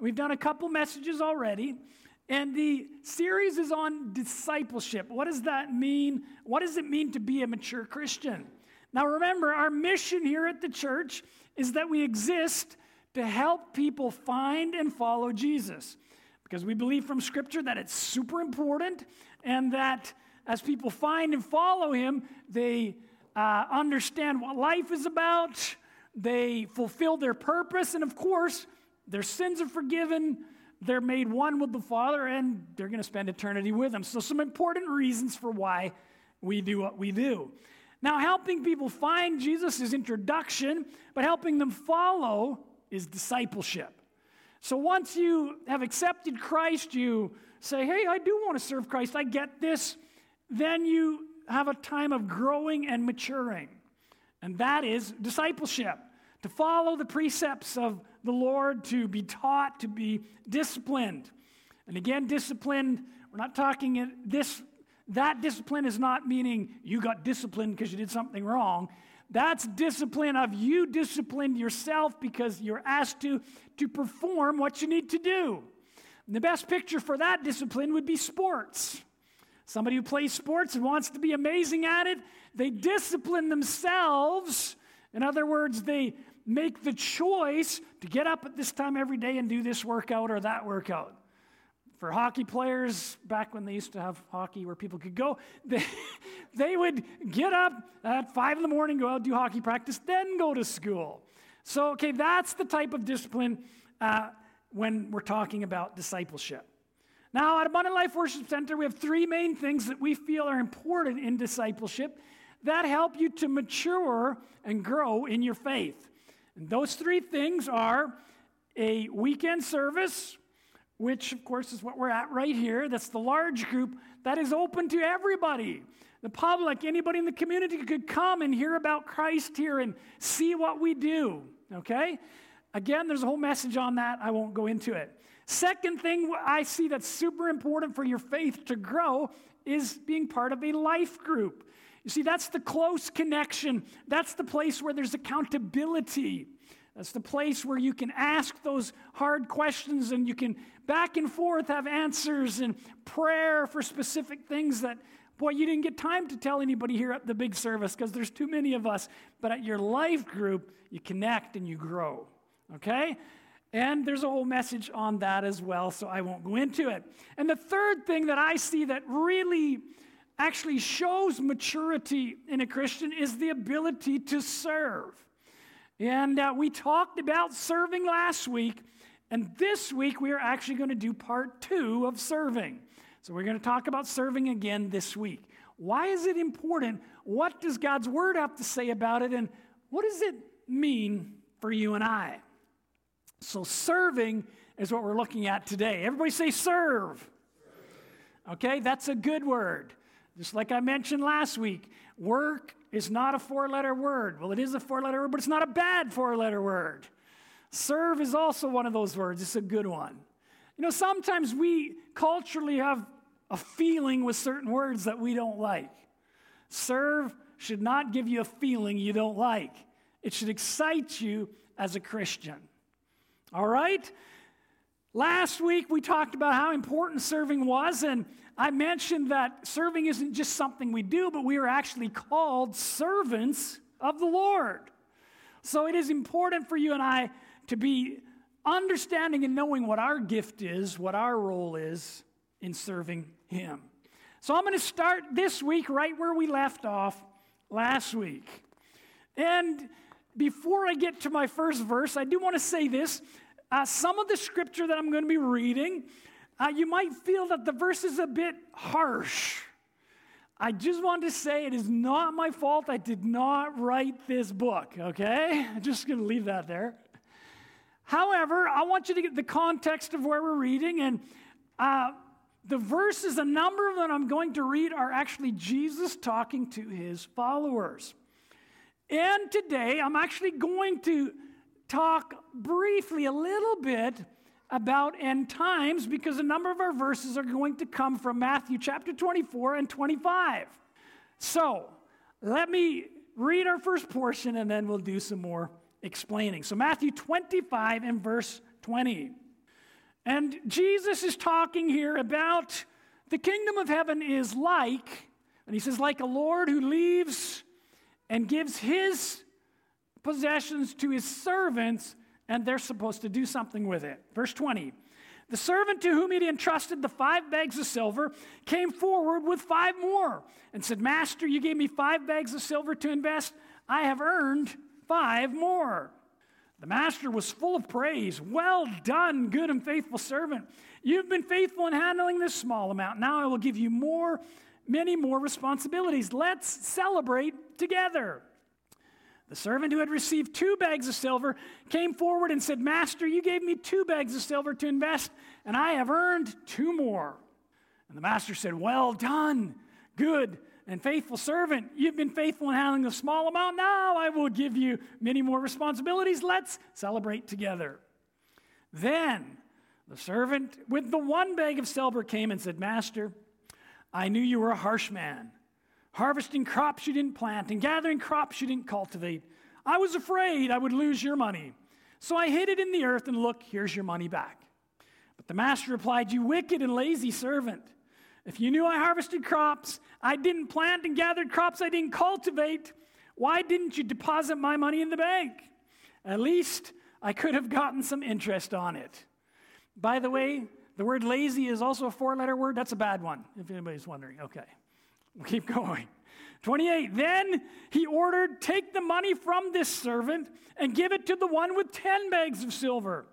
We've done a couple messages already. And the series is on discipleship. What does that mean? What does it mean to be a mature Christian? Now, remember, our mission here at the church is that we exist to help people find and follow Jesus. Because we believe from Scripture that it's super important and that as people find and follow Him, they uh, understand what life is about, they fulfill their purpose, and of course, their sins are forgiven they're made one with the Father and they're going to spend eternity with Him. So, some important reasons for why we do what we do. Now, helping people find Jesus is introduction, but helping them follow is discipleship. So, once you have accepted Christ, you say, Hey, I do want to serve Christ, I get this. Then you have a time of growing and maturing. And that is discipleship to follow the precepts of the Lord, to be taught, to be disciplined. And again, disciplined, we're not talking this, that discipline is not meaning you got disciplined because you did something wrong. That's discipline of you disciplined yourself because you're asked to, to perform what you need to do. And the best picture for that discipline would be sports. Somebody who plays sports and wants to be amazing at it, they discipline themselves. In other words, they, make the choice to get up at this time every day and do this workout or that workout. For hockey players, back when they used to have hockey where people could go, they, they would get up at five in the morning, go out, do hockey practice, then go to school. So, okay, that's the type of discipline uh, when we're talking about discipleship. Now, at Abundant Life Worship Center, we have three main things that we feel are important in discipleship that help you to mature and grow in your faith. And those three things are a weekend service, which, of course, is what we're at right here. That's the large group that is open to everybody. The public, anybody in the community could come and hear about Christ here and see what we do. Okay? Again, there's a whole message on that. I won't go into it. Second thing I see that's super important for your faith to grow is being part of a life group. You see, that's the close connection. That's the place where there's accountability. That's the place where you can ask those hard questions and you can back and forth have answers and prayer for specific things that, boy, you didn't get time to tell anybody here at the big service because there's too many of us. But at your life group, you connect and you grow. Okay? And there's a whole message on that as well, so I won't go into it. And the third thing that I see that really actually shows maturity in a Christian is the ability to serve. And uh, we talked about serving last week, and this week we are actually going to do part two of serving. So we're going to talk about serving again this week. Why is it important? What does God's word have to say about it? And what does it mean for you and I? So, serving is what we're looking at today. Everybody say serve. Okay, that's a good word. Just like I mentioned last week, work is not a four letter word. Well, it is a four letter word, but it's not a bad four letter word. Serve is also one of those words, it's a good one. You know, sometimes we culturally have a feeling with certain words that we don't like. Serve should not give you a feeling you don't like, it should excite you as a Christian. All right? Last week we talked about how important serving was, and I mentioned that serving isn't just something we do, but we are actually called servants of the Lord. So it is important for you and I to be understanding and knowing what our gift is, what our role is in serving Him. So I'm going to start this week right where we left off last week. And before I get to my first verse, I do want to say this. Uh, some of the scripture that I'm going to be reading uh, you might feel that the verse is a bit harsh. I just want to say it is not my fault. I did not write this book, okay? I'm just going to leave that there. However, I want you to get the context of where we're reading, and uh, the verses, a number of them I'm going to read, are actually Jesus talking to his followers. And today, I'm actually going to talk briefly a little bit about end times because a number of our verses are going to come from Matthew chapter 24 and 25. So let me read our first portion and then we'll do some more explaining. So, Matthew 25 and verse 20. And Jesus is talking here about the kingdom of heaven is like, and he says, like a Lord who leaves and gives his possessions to his servants, and they're supposed to do something with it. Verse 20. The servant to whom he'd entrusted the five bags of silver came forward with five more and said, Master, you gave me five bags of silver to invest. I have earned five more. The master was full of praise. Well done, good and faithful servant. You've been faithful in handling this small amount. Now I will give you more, many more responsibilities. Let's celebrate together. The servant who had received two bags of silver came forward and said, Master, you gave me two bags of silver to invest, and I have earned two more. And the master said, Well done, good and faithful servant. You've been faithful in handling a small amount. Now I will give you many more responsibilities. Let's celebrate together. Then the servant with the one bag of silver came and said, Master, I knew you were a harsh man harvesting crops you didn't plant and gathering crops you didn't cultivate. I was afraid I would lose your money. So I hid it in the earth, and look, here's your money back. But the master replied, You wicked and lazy servant. If you knew I harvested crops I didn't plant and gathered crops I didn't cultivate, why didn't you deposit my money in the bank? At least I could have gotten some interest on it. By the way, the word lazy is also a four letter word. That's a bad one, if anybody's wondering. Okay. Keep going. 28. Then he ordered, Take the money from this servant and give it to the one with 10 bags of silver.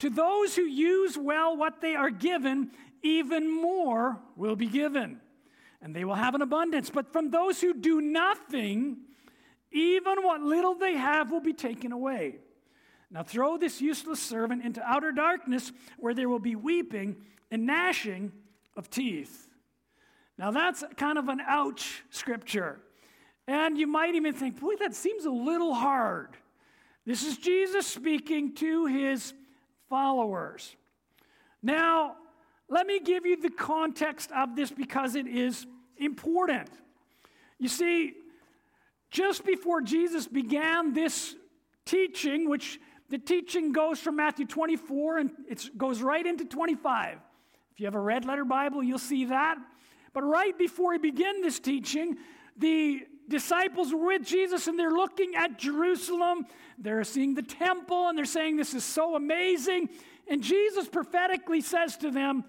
To those who use well what they are given, even more will be given, and they will have an abundance. But from those who do nothing, even what little they have will be taken away. Now throw this useless servant into outer darkness, where there will be weeping and gnashing of teeth. Now, that's kind of an ouch scripture. And you might even think, boy, that seems a little hard. This is Jesus speaking to his followers. Now, let me give you the context of this because it is important. You see, just before Jesus began this teaching, which the teaching goes from Matthew 24 and it goes right into 25. If you have a red letter Bible, you'll see that. But right before he began this teaching, the disciples were with Jesus and they're looking at Jerusalem. They're seeing the temple and they're saying, This is so amazing. And Jesus prophetically says to them,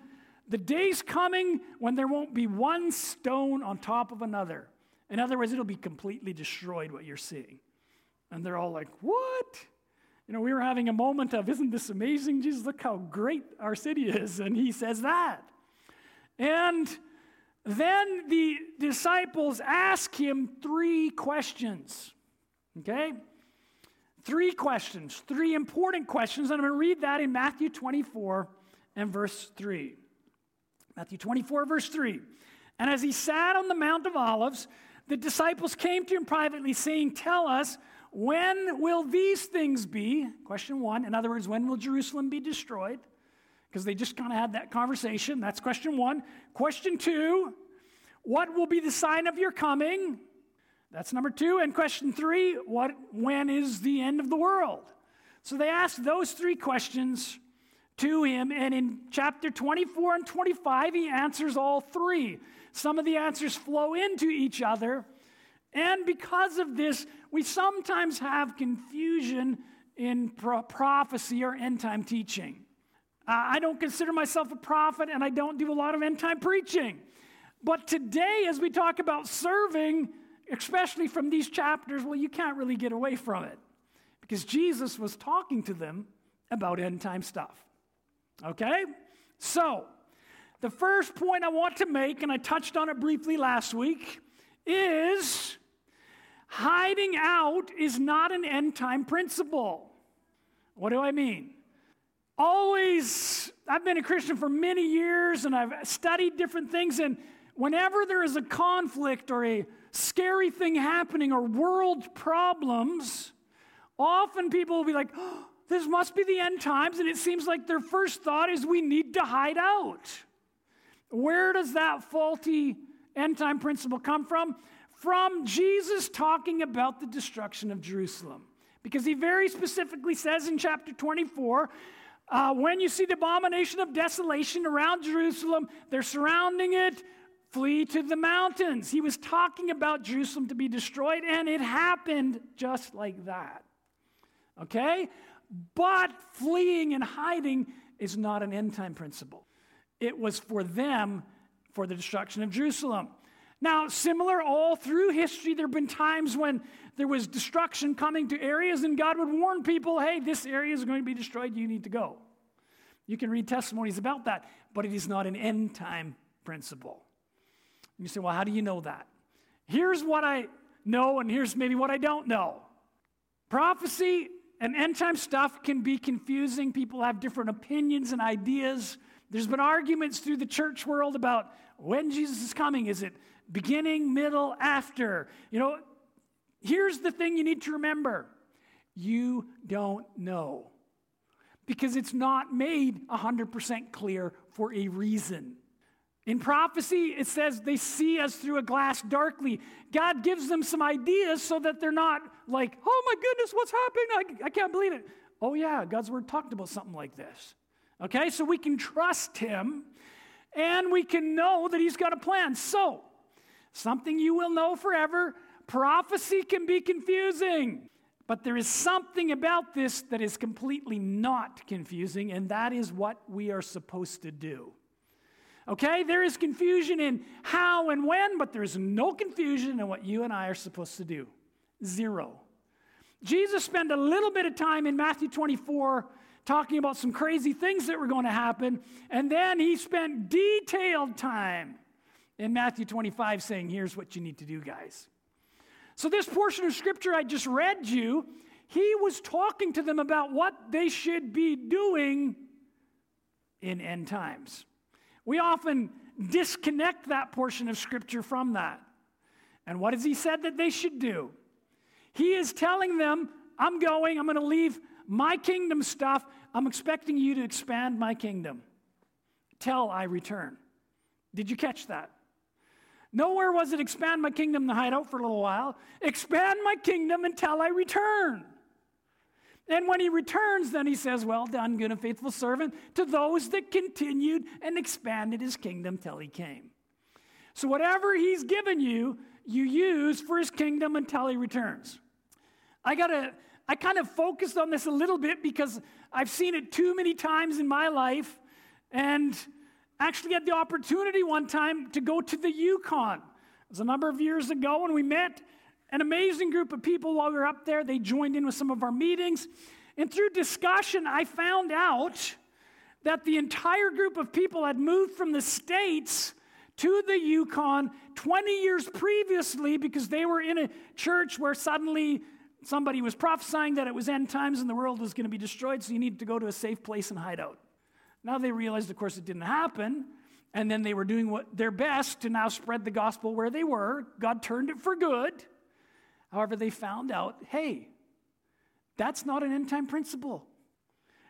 The day's coming when there won't be one stone on top of another. In other words, it'll be completely destroyed what you're seeing. And they're all like, What? You know, we were having a moment of, Isn't this amazing? Jesus, look how great our city is. And he says that. And then the disciples ask him three questions. Okay? Three questions, three important questions. And I'm going to read that in Matthew 24 and verse 3. Matthew 24, verse 3. And as he sat on the Mount of Olives, the disciples came to him privately, saying, Tell us, when will these things be? Question one. In other words, when will Jerusalem be destroyed? because they just kind of had that conversation. That's question one. Question two, what will be the sign of your coming? That's number two. And question three, what, when is the end of the world? So they asked those three questions to him, and in chapter 24 and 25, he answers all three. Some of the answers flow into each other, and because of this, we sometimes have confusion in pro- prophecy or end time teaching. I don't consider myself a prophet and I don't do a lot of end time preaching. But today, as we talk about serving, especially from these chapters, well, you can't really get away from it because Jesus was talking to them about end time stuff. Okay? So, the first point I want to make, and I touched on it briefly last week, is hiding out is not an end time principle. What do I mean? always, I've been a Christian for many years and I've studied different things. And whenever there is a conflict or a scary thing happening or world problems, often people will be like, oh, this must be the end times. And it seems like their first thought is we need to hide out. Where does that faulty end time principle come from? From Jesus talking about the destruction of Jerusalem. Because he very specifically says in chapter 24, Uh, when you see the abomination of desolation around Jerusalem, they're surrounding it, flee to the mountains. He was talking about Jerusalem to be destroyed, and it happened just like that. Okay? But fleeing and hiding is not an end time principle. It was for them for the destruction of Jerusalem. Now, similar all through history, there have been times when there was destruction coming to areas, and God would warn people, hey, this area is going to be destroyed, you need to go. You can read testimonies about that, but it is not an end time principle. You say, well, how do you know that? Here's what I know, and here's maybe what I don't know. Prophecy and end time stuff can be confusing. People have different opinions and ideas. There's been arguments through the church world about when Jesus is coming. Is it beginning, middle, after? You know, here's the thing you need to remember you don't know because it's not made 100% clear for a reason. In prophecy, it says they see us through a glass darkly. God gives them some ideas so that they're not like, oh my goodness, what's happening? I, I can't believe it. Oh, yeah, God's word talked about something like this. Okay, so we can trust Him and we can know that He's got a plan. So, something you will know forever prophecy can be confusing. But there is something about this that is completely not confusing, and that is what we are supposed to do. Okay, there is confusion in how and when, but there's no confusion in what you and I are supposed to do. Zero. Jesus spent a little bit of time in Matthew 24 talking about some crazy things that were going to happen, and then he spent detailed time in Matthew 25 saying, Here's what you need to do, guys. So, this portion of scripture I just read you, he was talking to them about what they should be doing in end times. We often disconnect that portion of Scripture from that. And what has he said that they should do? He is telling them, I'm going, I'm going to leave my kingdom stuff. I'm expecting you to expand my kingdom till I return. Did you catch that? Nowhere was it expand my kingdom to hide out for a little while. Expand my kingdom until I return. And when he returns, then he says, Well done, good and faithful servant, to those that continued and expanded his kingdom till he came. So, whatever he's given you, you use for his kingdom until he returns. I gotta, I kind of focused on this a little bit because I've seen it too many times in my life, and actually had the opportunity one time to go to the Yukon. It was a number of years ago when we met an amazing group of people while we were up there. They joined in with some of our meetings. And through discussion, I found out that the entire group of people had moved from the States to the Yukon 20 years previously because they were in a church where suddenly somebody was prophesying that it was end times and the world was going to be destroyed, so you needed to go to a safe place and hide out. Now they realized, of course, it didn't happen. And then they were doing what, their best to now spread the gospel where they were. God turned it for good. However, they found out hey, that's not an end time principle.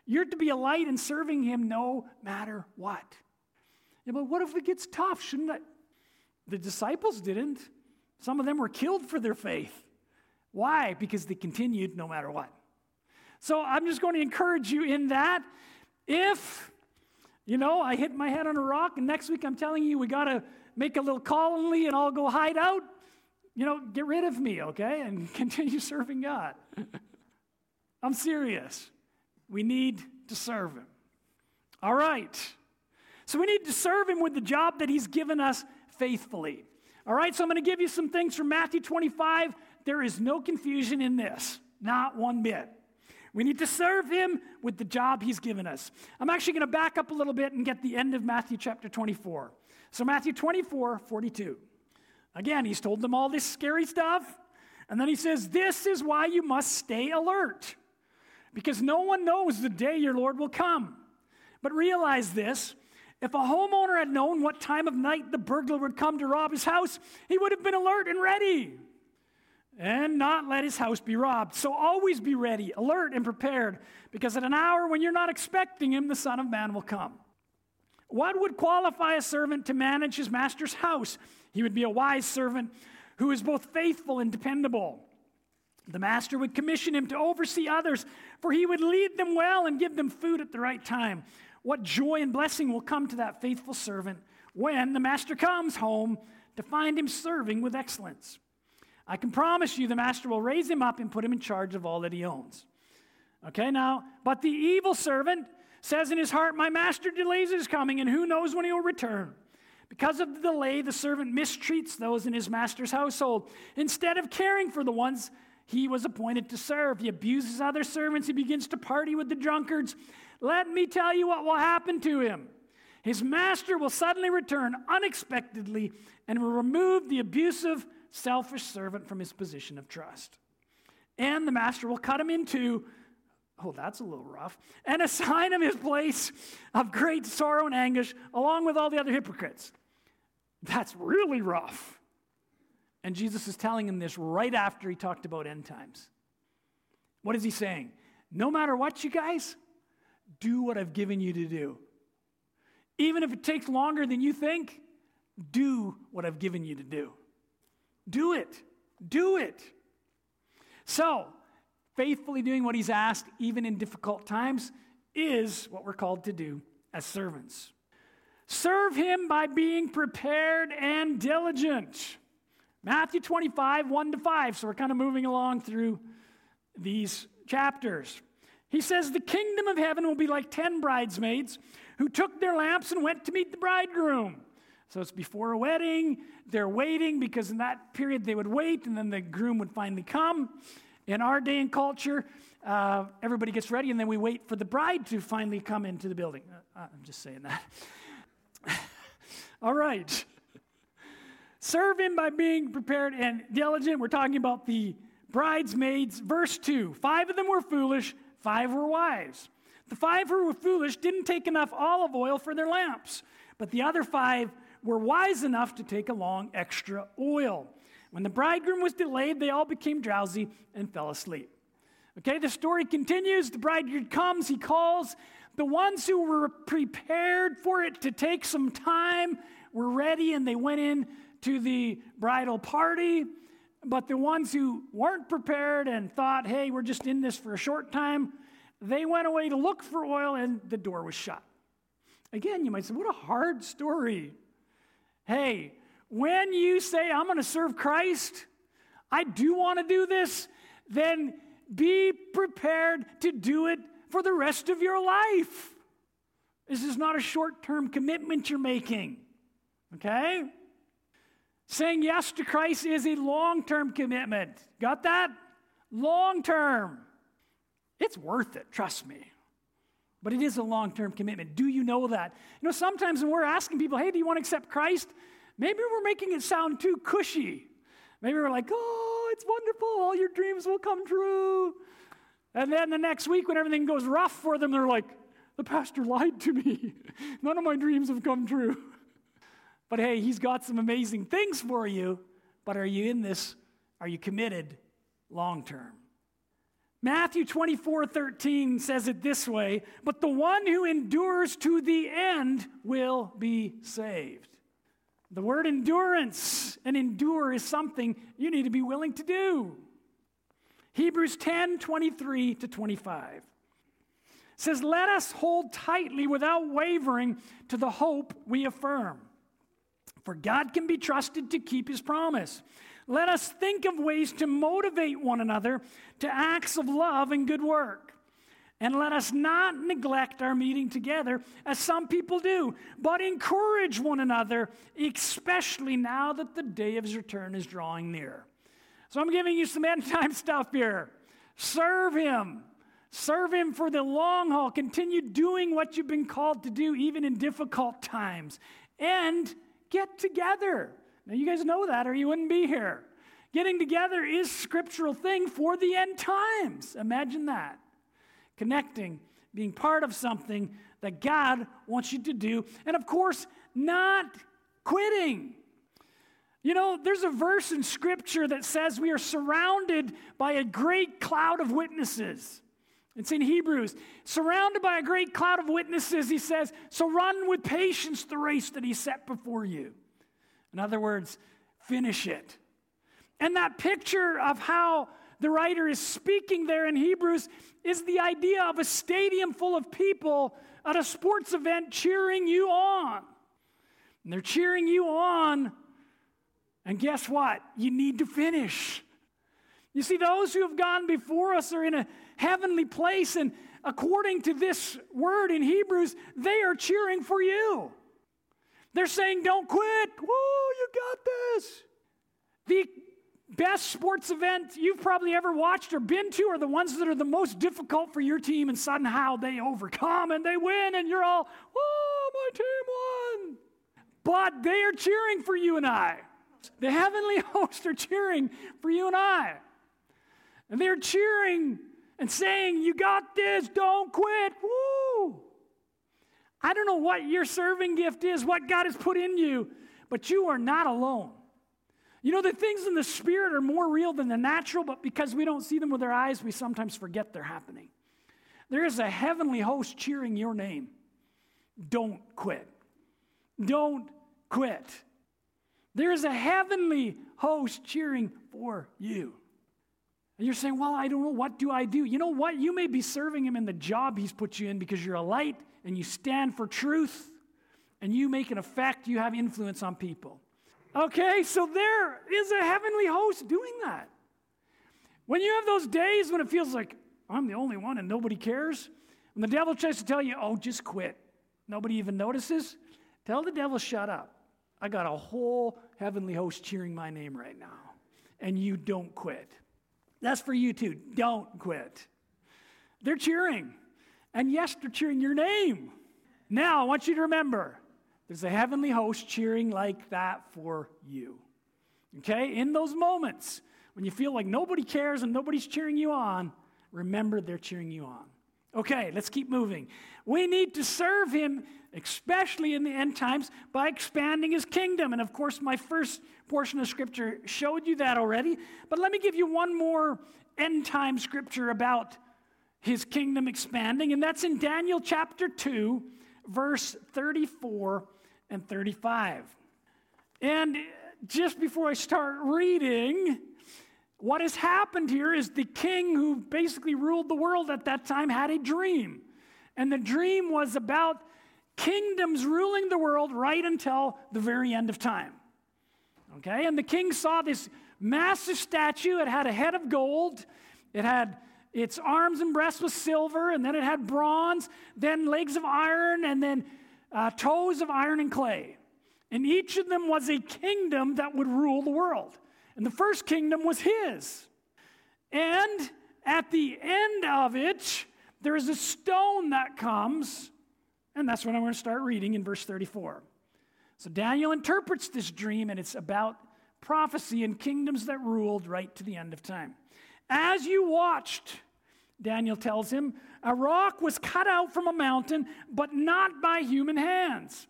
You're to be a light and serving Him no matter what. Yeah, but what if it gets tough? Shouldn't I? The disciples didn't. Some of them were killed for their faith. Why? Because they continued no matter what. So I'm just going to encourage you in that. If, you know, I hit my head on a rock and next week I'm telling you we got to make a little colony and I'll go hide out, you know, get rid of me, okay? And continue serving God. I'm serious. We need to serve Him. All right. So we need to serve Him with the job that He's given us faithfully. All right, so I'm going to give you some things from Matthew 25. There is no confusion in this, not one bit. We need to serve him with the job he's given us. I'm actually going to back up a little bit and get the end of Matthew chapter 24. So, Matthew 24, 42. Again, he's told them all this scary stuff. And then he says, This is why you must stay alert, because no one knows the day your Lord will come. But realize this if a homeowner had known what time of night the burglar would come to rob his house, he would have been alert and ready and not let his house be robbed. So always be ready, alert, and prepared, because at an hour when you're not expecting him, the Son of Man will come. What would qualify a servant to manage his master's house? He would be a wise servant who is both faithful and dependable. The master would commission him to oversee others, for he would lead them well and give them food at the right time. What joy and blessing will come to that faithful servant when the master comes home to find him serving with excellence. I can promise you the master will raise him up and put him in charge of all that he owns. Okay, now, but the evil servant says in his heart, My master delays his coming, and who knows when he will return. Because of the delay, the servant mistreats those in his master's household. Instead of caring for the ones he was appointed to serve. He abuses other servants. He begins to party with the drunkards. Let me tell you what will happen to him. His master will suddenly return unexpectedly and will remove the abusive, selfish servant from his position of trust. And the master will cut him into, oh, that's a little rough, and assign him his place of great sorrow and anguish along with all the other hypocrites. That's really rough. And Jesus is telling him this right after he talked about end times. What is he saying? No matter what, you guys, do what I've given you to do. Even if it takes longer than you think, do what I've given you to do. Do it. Do it. So, faithfully doing what he's asked, even in difficult times, is what we're called to do as servants. Serve him by being prepared and diligent. Matthew 25, 1 to 5. So we're kind of moving along through these chapters. He says, The kingdom of heaven will be like ten bridesmaids who took their lamps and went to meet the bridegroom. So it's before a wedding. They're waiting because in that period they would wait and then the groom would finally come. In our day and culture, uh, everybody gets ready and then we wait for the bride to finally come into the building. Uh, I'm just saying that. All right. Serve him by being prepared and diligent. We're talking about the bridesmaids. Verse 2 Five of them were foolish, five were wise. The five who were foolish didn't take enough olive oil for their lamps, but the other five were wise enough to take along extra oil. When the bridegroom was delayed, they all became drowsy and fell asleep. Okay, the story continues. The bridegroom comes, he calls. The ones who were prepared for it to take some time were ready, and they went in to the bridal party. But the ones who weren't prepared and thought, hey, we're just in this for a short time, they went away to look for oil and the door was shut. Again, you might say, what a hard story. Hey, when you say, I'm going to serve Christ, I do want to do this, then be prepared to do it for the rest of your life. This is not a short term commitment you're making. Okay? Saying yes to Christ is a long term commitment. Got that? Long term. It's worth it, trust me. But it is a long term commitment. Do you know that? You know, sometimes when we're asking people, hey, do you want to accept Christ? Maybe we're making it sound too cushy. Maybe we're like, oh, it's wonderful. All your dreams will come true. And then the next week, when everything goes rough for them, they're like, the pastor lied to me. None of my dreams have come true. But hey, he's got some amazing things for you. But are you in this? Are you committed long term? Matthew 24 13 says it this way But the one who endures to the end will be saved. The word endurance and endure is something you need to be willing to do. Hebrews 10 23 to 25 says, Let us hold tightly without wavering to the hope we affirm. For God can be trusted to keep his promise. Let us think of ways to motivate one another to acts of love and good work. And let us not neglect our meeting together as some people do, but encourage one another, especially now that the day of his return is drawing near. So I'm giving you some end time stuff here. Serve him. Serve him for the long haul. Continue doing what you've been called to do, even in difficult times. And get together. Now, you guys know that, or you wouldn't be here. Getting together is scriptural thing for the end times. Imagine that. Connecting, being part of something that God wants you to do, and of course, not quitting. You know, there's a verse in scripture that says we are surrounded by a great cloud of witnesses. It's in Hebrews. Surrounded by a great cloud of witnesses, he says, so run with patience the race that he set before you. In other words, finish it. And that picture of how the writer is speaking there in Hebrews is the idea of a stadium full of people at a sports event cheering you on. And they're cheering you on. And guess what? You need to finish. You see, those who have gone before us are in a heavenly place, and according to this word in Hebrews, they are cheering for you. They're saying, Don't quit. Whoa, you got this. The best sports event you've probably ever watched or been to are the ones that are the most difficult for your team, and somehow they overcome and they win, and you're all, Oh, my team won. But they are cheering for you and I. The heavenly hosts are cheering for you and I. And they're cheering and saying, You got this, don't quit. Woo! I don't know what your serving gift is, what God has put in you, but you are not alone. You know, the things in the spirit are more real than the natural, but because we don't see them with our eyes, we sometimes forget they're happening. There is a heavenly host cheering your name. Don't quit. Don't quit. There is a heavenly host cheering for you. And you're saying, Well, I don't know. What do I do? You know what? You may be serving him in the job he's put you in because you're a light and you stand for truth and you make an effect, you have influence on people. Okay, so there is a heavenly host doing that. When you have those days when it feels like I'm the only one and nobody cares, when the devil tries to tell you, oh, just quit, nobody even notices, tell the devil, shut up. I got a whole heavenly host cheering my name right now, and you don't quit. That's for you too. Don't quit. They're cheering. And yes, they're cheering your name. Now, I want you to remember there's a heavenly host cheering like that for you. Okay? In those moments when you feel like nobody cares and nobody's cheering you on, remember they're cheering you on. Okay, let's keep moving. We need to serve him, especially in the end times, by expanding his kingdom. And of course, my first portion of scripture showed you that already. But let me give you one more end time scripture about his kingdom expanding, and that's in Daniel chapter 2, verse 34 and 35. And just before I start reading, what has happened here is the king who basically ruled the world at that time had a dream. And the dream was about kingdoms ruling the world right until the very end of time. Okay? And the king saw this massive statue. It had a head of gold, it had its arms and breasts with silver, and then it had bronze, then legs of iron, and then uh, toes of iron and clay. And each of them was a kingdom that would rule the world. And the first kingdom was his. And at the end of it, there is a stone that comes, and that's what I'm going to start reading in verse 34. So Daniel interprets this dream, and it's about prophecy and kingdoms that ruled right to the end of time. As you watched, Daniel tells him, a rock was cut out from a mountain, but not by human hands.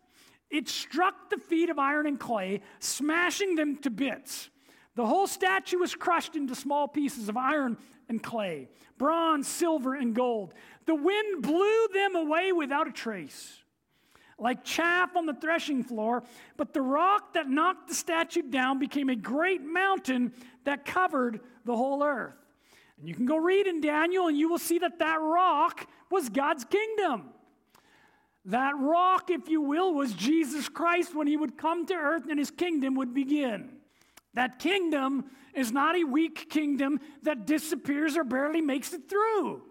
It struck the feet of iron and clay, smashing them to bits. The whole statue was crushed into small pieces of iron and clay, bronze, silver, and gold. The wind blew them away without a trace, like chaff on the threshing floor. But the rock that knocked the statue down became a great mountain that covered the whole earth. And you can go read in Daniel, and you will see that that rock was God's kingdom. That rock, if you will, was Jesus Christ when he would come to earth and his kingdom would begin. That kingdom is not a weak kingdom that disappears or barely makes it through.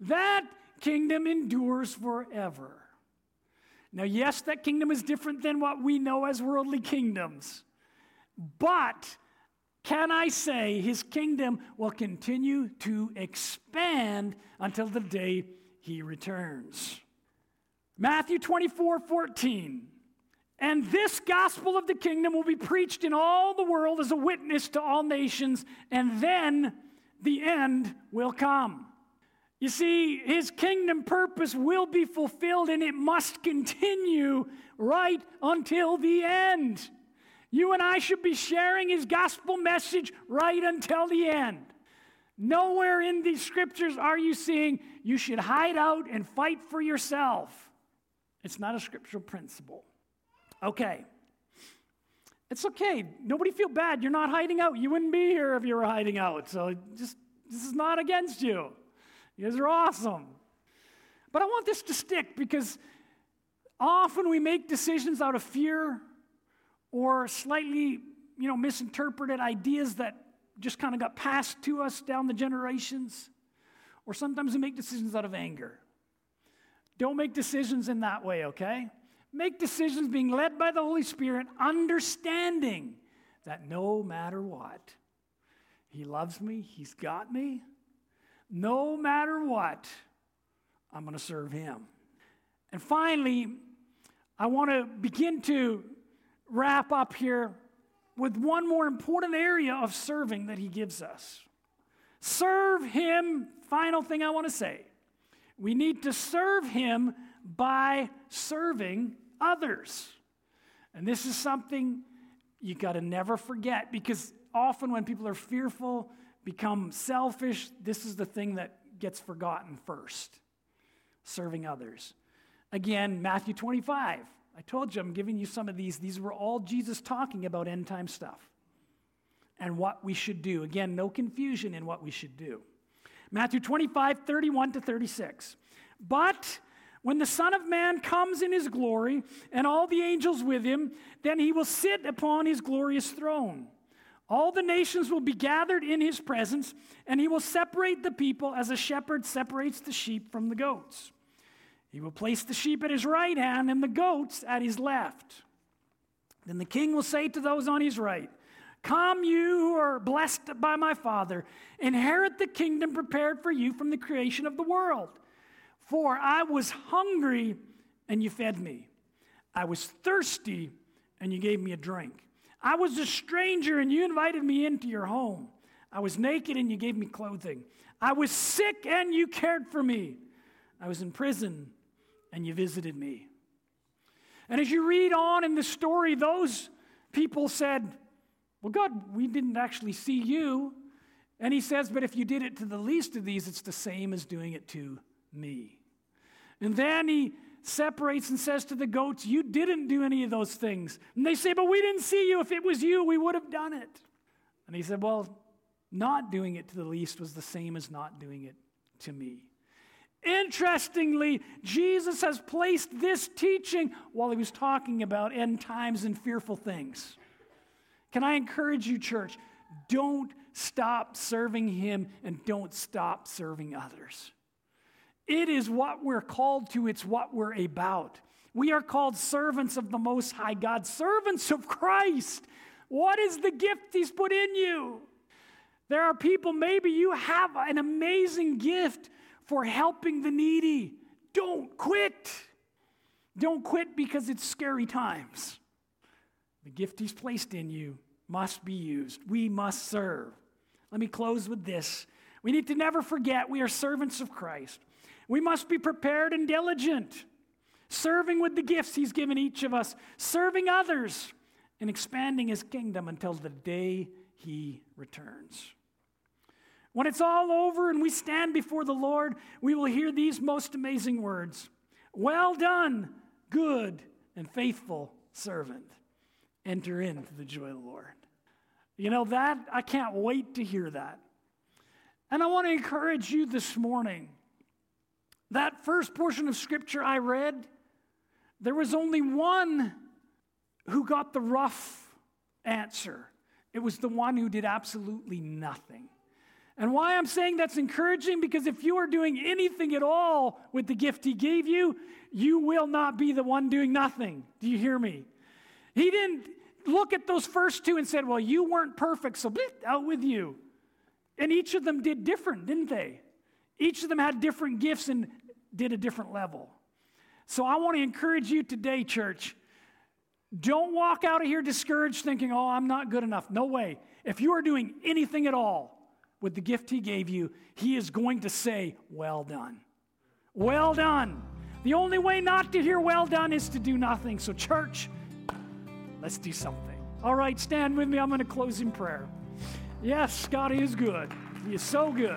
That kingdom endures forever. Now, yes, that kingdom is different than what we know as worldly kingdoms. But can I say his kingdom will continue to expand until the day he returns? Matthew 24 14. And this gospel of the kingdom will be preached in all the world as a witness to all nations, and then the end will come. You see, his kingdom purpose will be fulfilled and it must continue right until the end. You and I should be sharing his gospel message right until the end. Nowhere in these scriptures are you seeing you should hide out and fight for yourself. It's not a scriptural principle. Okay. It's okay. Nobody feel bad. You're not hiding out. You wouldn't be here if you were hiding out. So just This is not against you. You guys are awesome. But I want this to stick because often we make decisions out of fear or slightly, you know, misinterpreted ideas that just kind of got passed to us down the generations. Or sometimes we make decisions out of anger. Don't make decisions in that way, okay? Make decisions being led by the Holy Spirit, understanding that no matter what, He loves me, He's got me. No matter what, I'm going to serve Him. And finally, I want to begin to wrap up here with one more important area of serving that He gives us. Serve Him, final thing I want to say. We need to serve Him by serving others. And this is something you got to never forget because often when people are fearful, become selfish, this is the thing that gets forgotten first serving others. Again, Matthew 25. I told you I'm giving you some of these. These were all Jesus talking about end time stuff and what we should do. Again, no confusion in what we should do. Matthew 25, 31 to 36. But when the Son of Man comes in his glory and all the angels with him, then he will sit upon his glorious throne. All the nations will be gathered in his presence, and he will separate the people as a shepherd separates the sheep from the goats. He will place the sheep at his right hand and the goats at his left. Then the king will say to those on his right, Come, you who are blessed by my Father, inherit the kingdom prepared for you from the creation of the world. For I was hungry, and you fed me. I was thirsty, and you gave me a drink. I was a stranger, and you invited me into your home. I was naked, and you gave me clothing. I was sick, and you cared for me. I was in prison, and you visited me. And as you read on in the story, those people said, Well, God, we didn't actually see you. And he says, But if you did it to the least of these, it's the same as doing it to me. And then he separates and says to the goats, You didn't do any of those things. And they say, But we didn't see you. If it was you, we would have done it. And he said, Well, not doing it to the least was the same as not doing it to me. Interestingly, Jesus has placed this teaching while he was talking about end times and fearful things. Can I encourage you, church? Don't stop serving him and don't stop serving others. It is what we're called to, it's what we're about. We are called servants of the Most High God, servants of Christ. What is the gift He's put in you? There are people, maybe you have an amazing gift for helping the needy. Don't quit. Don't quit because it's scary times. The gift He's placed in you must be used. We must serve. Let me close with this. We need to never forget we are servants of Christ. We must be prepared and diligent, serving with the gifts He's given each of us, serving others, and expanding His kingdom until the day He returns. When it's all over and we stand before the Lord, we will hear these most amazing words Well done, good and faithful servant. Enter into the joy of the Lord. You know that? I can't wait to hear that. And I want to encourage you this morning that first portion of scripture I read, there was only one who got the rough answer. It was the one who did absolutely nothing. And why I'm saying that's encouraging because if you are doing anything at all with the gift he gave you, you will not be the one doing nothing. Do you hear me? He didn't look at those first two and said, Well, you weren't perfect, so bleep, out with you. And each of them did different, didn't they? Each of them had different gifts and did a different level. So I want to encourage you today, church. Don't walk out of here discouraged thinking, oh, I'm not good enough. No way. If you are doing anything at all with the gift He gave you, He is going to say, well done. Well done. The only way not to hear well done is to do nothing. So, church, let's do something. All right, stand with me. I'm going to close in prayer. Yes, God is good. He is so good.